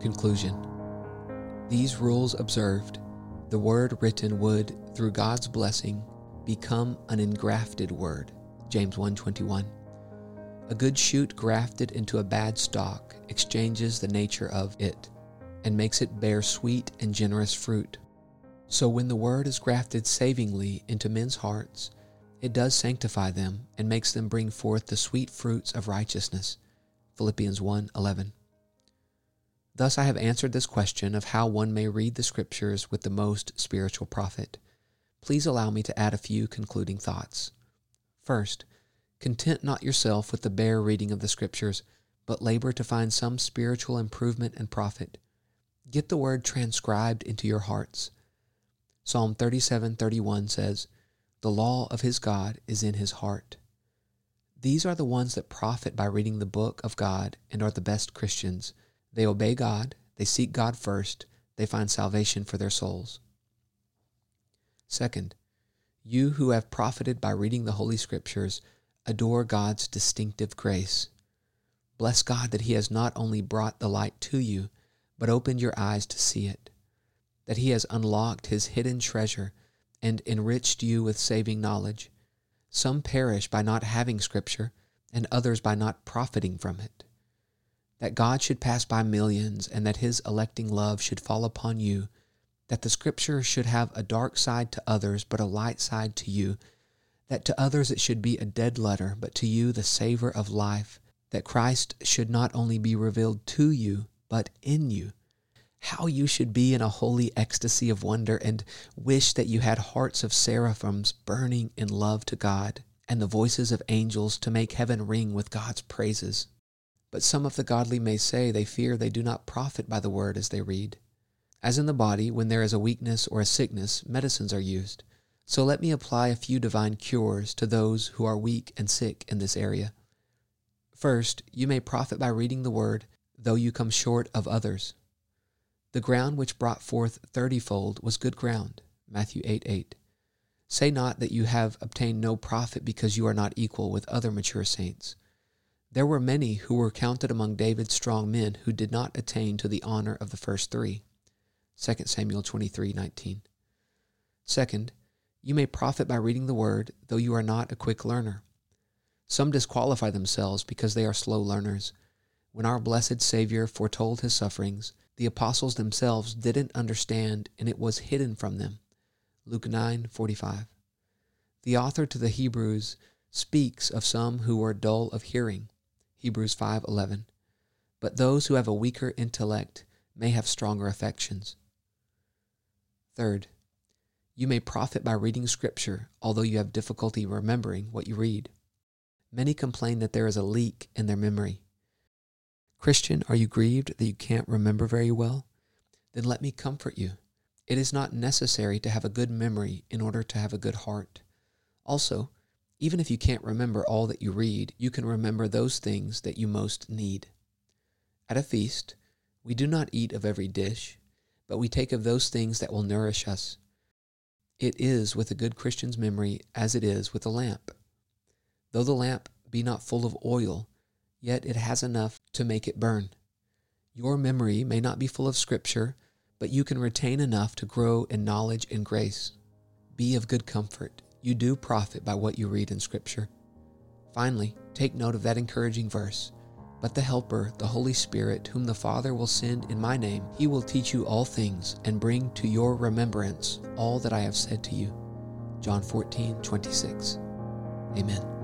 Conclusion These rules observed, the word written would, through God's blessing, become an engrafted word. James 1:21. A good shoot grafted into a bad stalk exchanges the nature of it and makes it bear sweet and generous fruit. So when the word is grafted savingly into men's hearts, it does sanctify them and makes them bring forth the sweet fruits of righteousness. Philippians 1:11. Thus I have answered this question of how one may read the Scriptures with the most spiritual profit. Please allow me to add a few concluding thoughts. First, content not yourself with the bare reading of the Scriptures, but labor to find some spiritual improvement and profit. Get the Word transcribed into your hearts. Psalm 37:31 says, "The law of his God is in his heart." These are the ones that profit by reading the book of God and are the best Christians. They obey God, they seek God first, they find salvation for their souls. Second, you who have profited by reading the Holy Scriptures adore God's distinctive grace. Bless God that He has not only brought the light to you, but opened your eyes to see it, that He has unlocked His hidden treasure and enriched you with saving knowledge. Some perish by not having Scripture, and others by not profiting from it that God should pass by millions and that his electing love should fall upon you, that the scripture should have a dark side to others but a light side to you, that to others it should be a dead letter but to you the savor of life, that Christ should not only be revealed to you but in you. How you should be in a holy ecstasy of wonder and wish that you had hearts of seraphims burning in love to God and the voices of angels to make heaven ring with God's praises. But some of the godly may say they fear they do not profit by the word as they read. As in the body, when there is a weakness or a sickness, medicines are used. So let me apply a few divine cures to those who are weak and sick in this area. First, you may profit by reading the word, though you come short of others. The ground which brought forth thirtyfold was good ground. Matthew 8 8. Say not that you have obtained no profit because you are not equal with other mature saints. There were many who were counted among David's strong men who did not attain to the honor of the first three. 2 Samuel 23:19. Second, you may profit by reading the word, though you are not a quick learner. Some disqualify themselves because they are slow learners. When our blessed Savior foretold his sufferings, the apostles themselves didn't understand and it was hidden from them. Luke 9:45. The author to the Hebrews speaks of some who were dull of hearing Hebrews 5:11. But those who have a weaker intellect may have stronger affections. Third, you may profit by reading scripture although you have difficulty remembering what you read. Many complain that there is a leak in their memory. Christian, are you grieved that you can't remember very well? Then let me comfort you. It is not necessary to have a good memory in order to have a good heart. Also, even if you can't remember all that you read, you can remember those things that you most need. At a feast, we do not eat of every dish, but we take of those things that will nourish us. It is with a good Christian's memory as it is with a lamp. Though the lamp be not full of oil, yet it has enough to make it burn. Your memory may not be full of Scripture, but you can retain enough to grow in knowledge and grace. Be of good comfort you do profit by what you read in Scripture. Finally, take note of that encouraging verse. But the Helper, the Holy Spirit, whom the Father will send in my name, he will teach you all things and bring to your remembrance all that I have said to you. John 14, 26. Amen.